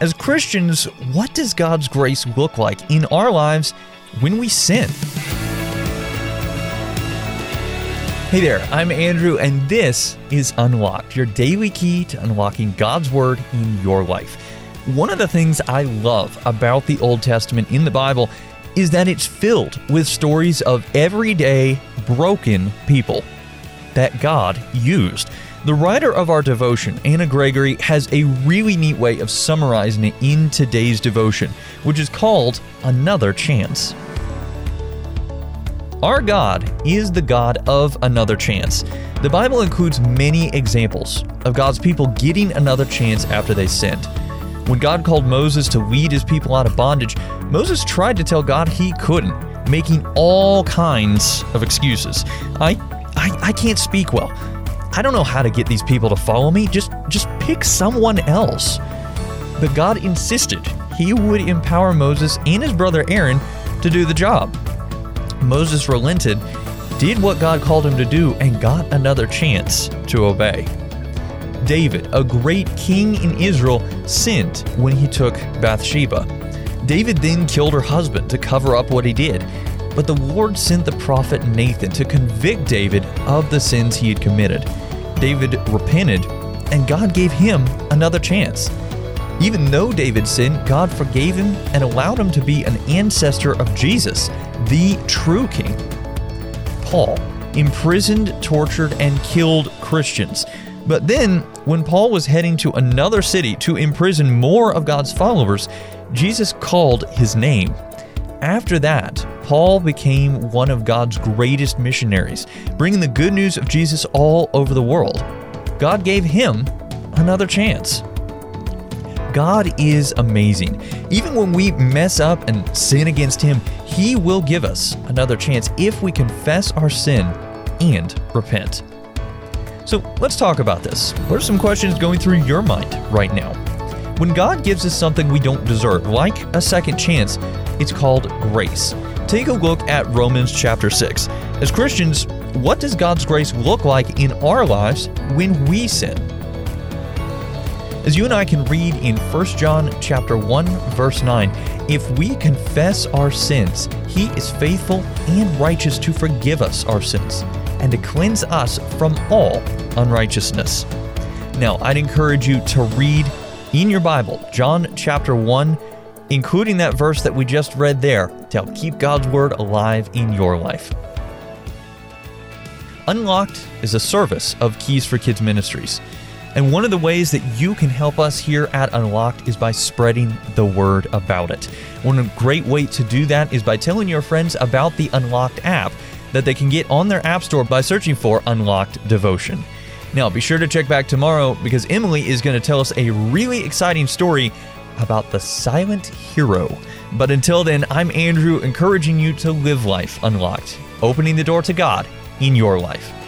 As Christians, what does God's grace look like in our lives when we sin? Hey there, I'm Andrew, and this is Unlocked, your daily key to unlocking God's Word in your life. One of the things I love about the Old Testament in the Bible is that it's filled with stories of everyday, broken people that God used. The writer of our devotion, Anna Gregory, has a really neat way of summarizing it in today's devotion, which is called Another Chance. Our God is the God of another chance. The Bible includes many examples of God's people getting another chance after they sinned. When God called Moses to lead his people out of bondage, Moses tried to tell God he couldn't, making all kinds of excuses. I, I, I can't speak well. I don't know how to get these people to follow me. Just just pick someone else. But God insisted he would empower Moses and his brother Aaron to do the job. Moses relented, did what God called him to do, and got another chance to obey. David, a great king in Israel, sinned when he took Bathsheba. David then killed her husband to cover up what he did. But the Lord sent the prophet Nathan to convict David of the sins he had committed. David repented, and God gave him another chance. Even though David sinned, God forgave him and allowed him to be an ancestor of Jesus, the true king. Paul imprisoned, tortured, and killed Christians. But then, when Paul was heading to another city to imprison more of God's followers, Jesus called his name. After that, Paul became one of God's greatest missionaries, bringing the good news of Jesus all over the world. God gave him another chance. God is amazing. Even when we mess up and sin against Him, He will give us another chance if we confess our sin and repent. So let's talk about this. What are some questions going through your mind right now? When God gives us something we don't deserve, like a second chance, it's called grace. Take a look at Romans chapter 6. As Christians, what does God's grace look like in our lives when we sin? As you and I can read in 1 John chapter 1 verse 9, if we confess our sins, he is faithful and righteous to forgive us our sins and to cleanse us from all unrighteousness. Now, I'd encourage you to read in your Bible John chapter 1 including that verse that we just read there to help keep God's Word alive in your life. Unlocked is a service of Keys for Kids Ministries. And one of the ways that you can help us here at Unlocked is by spreading the word about it. One great way to do that is by telling your friends about the Unlocked app that they can get on their App Store by searching for Unlocked Devotion. Now, be sure to check back tomorrow because Emily is going to tell us a really exciting story about the silent hero. But until then, I'm Andrew, encouraging you to live life unlocked, opening the door to God in your life.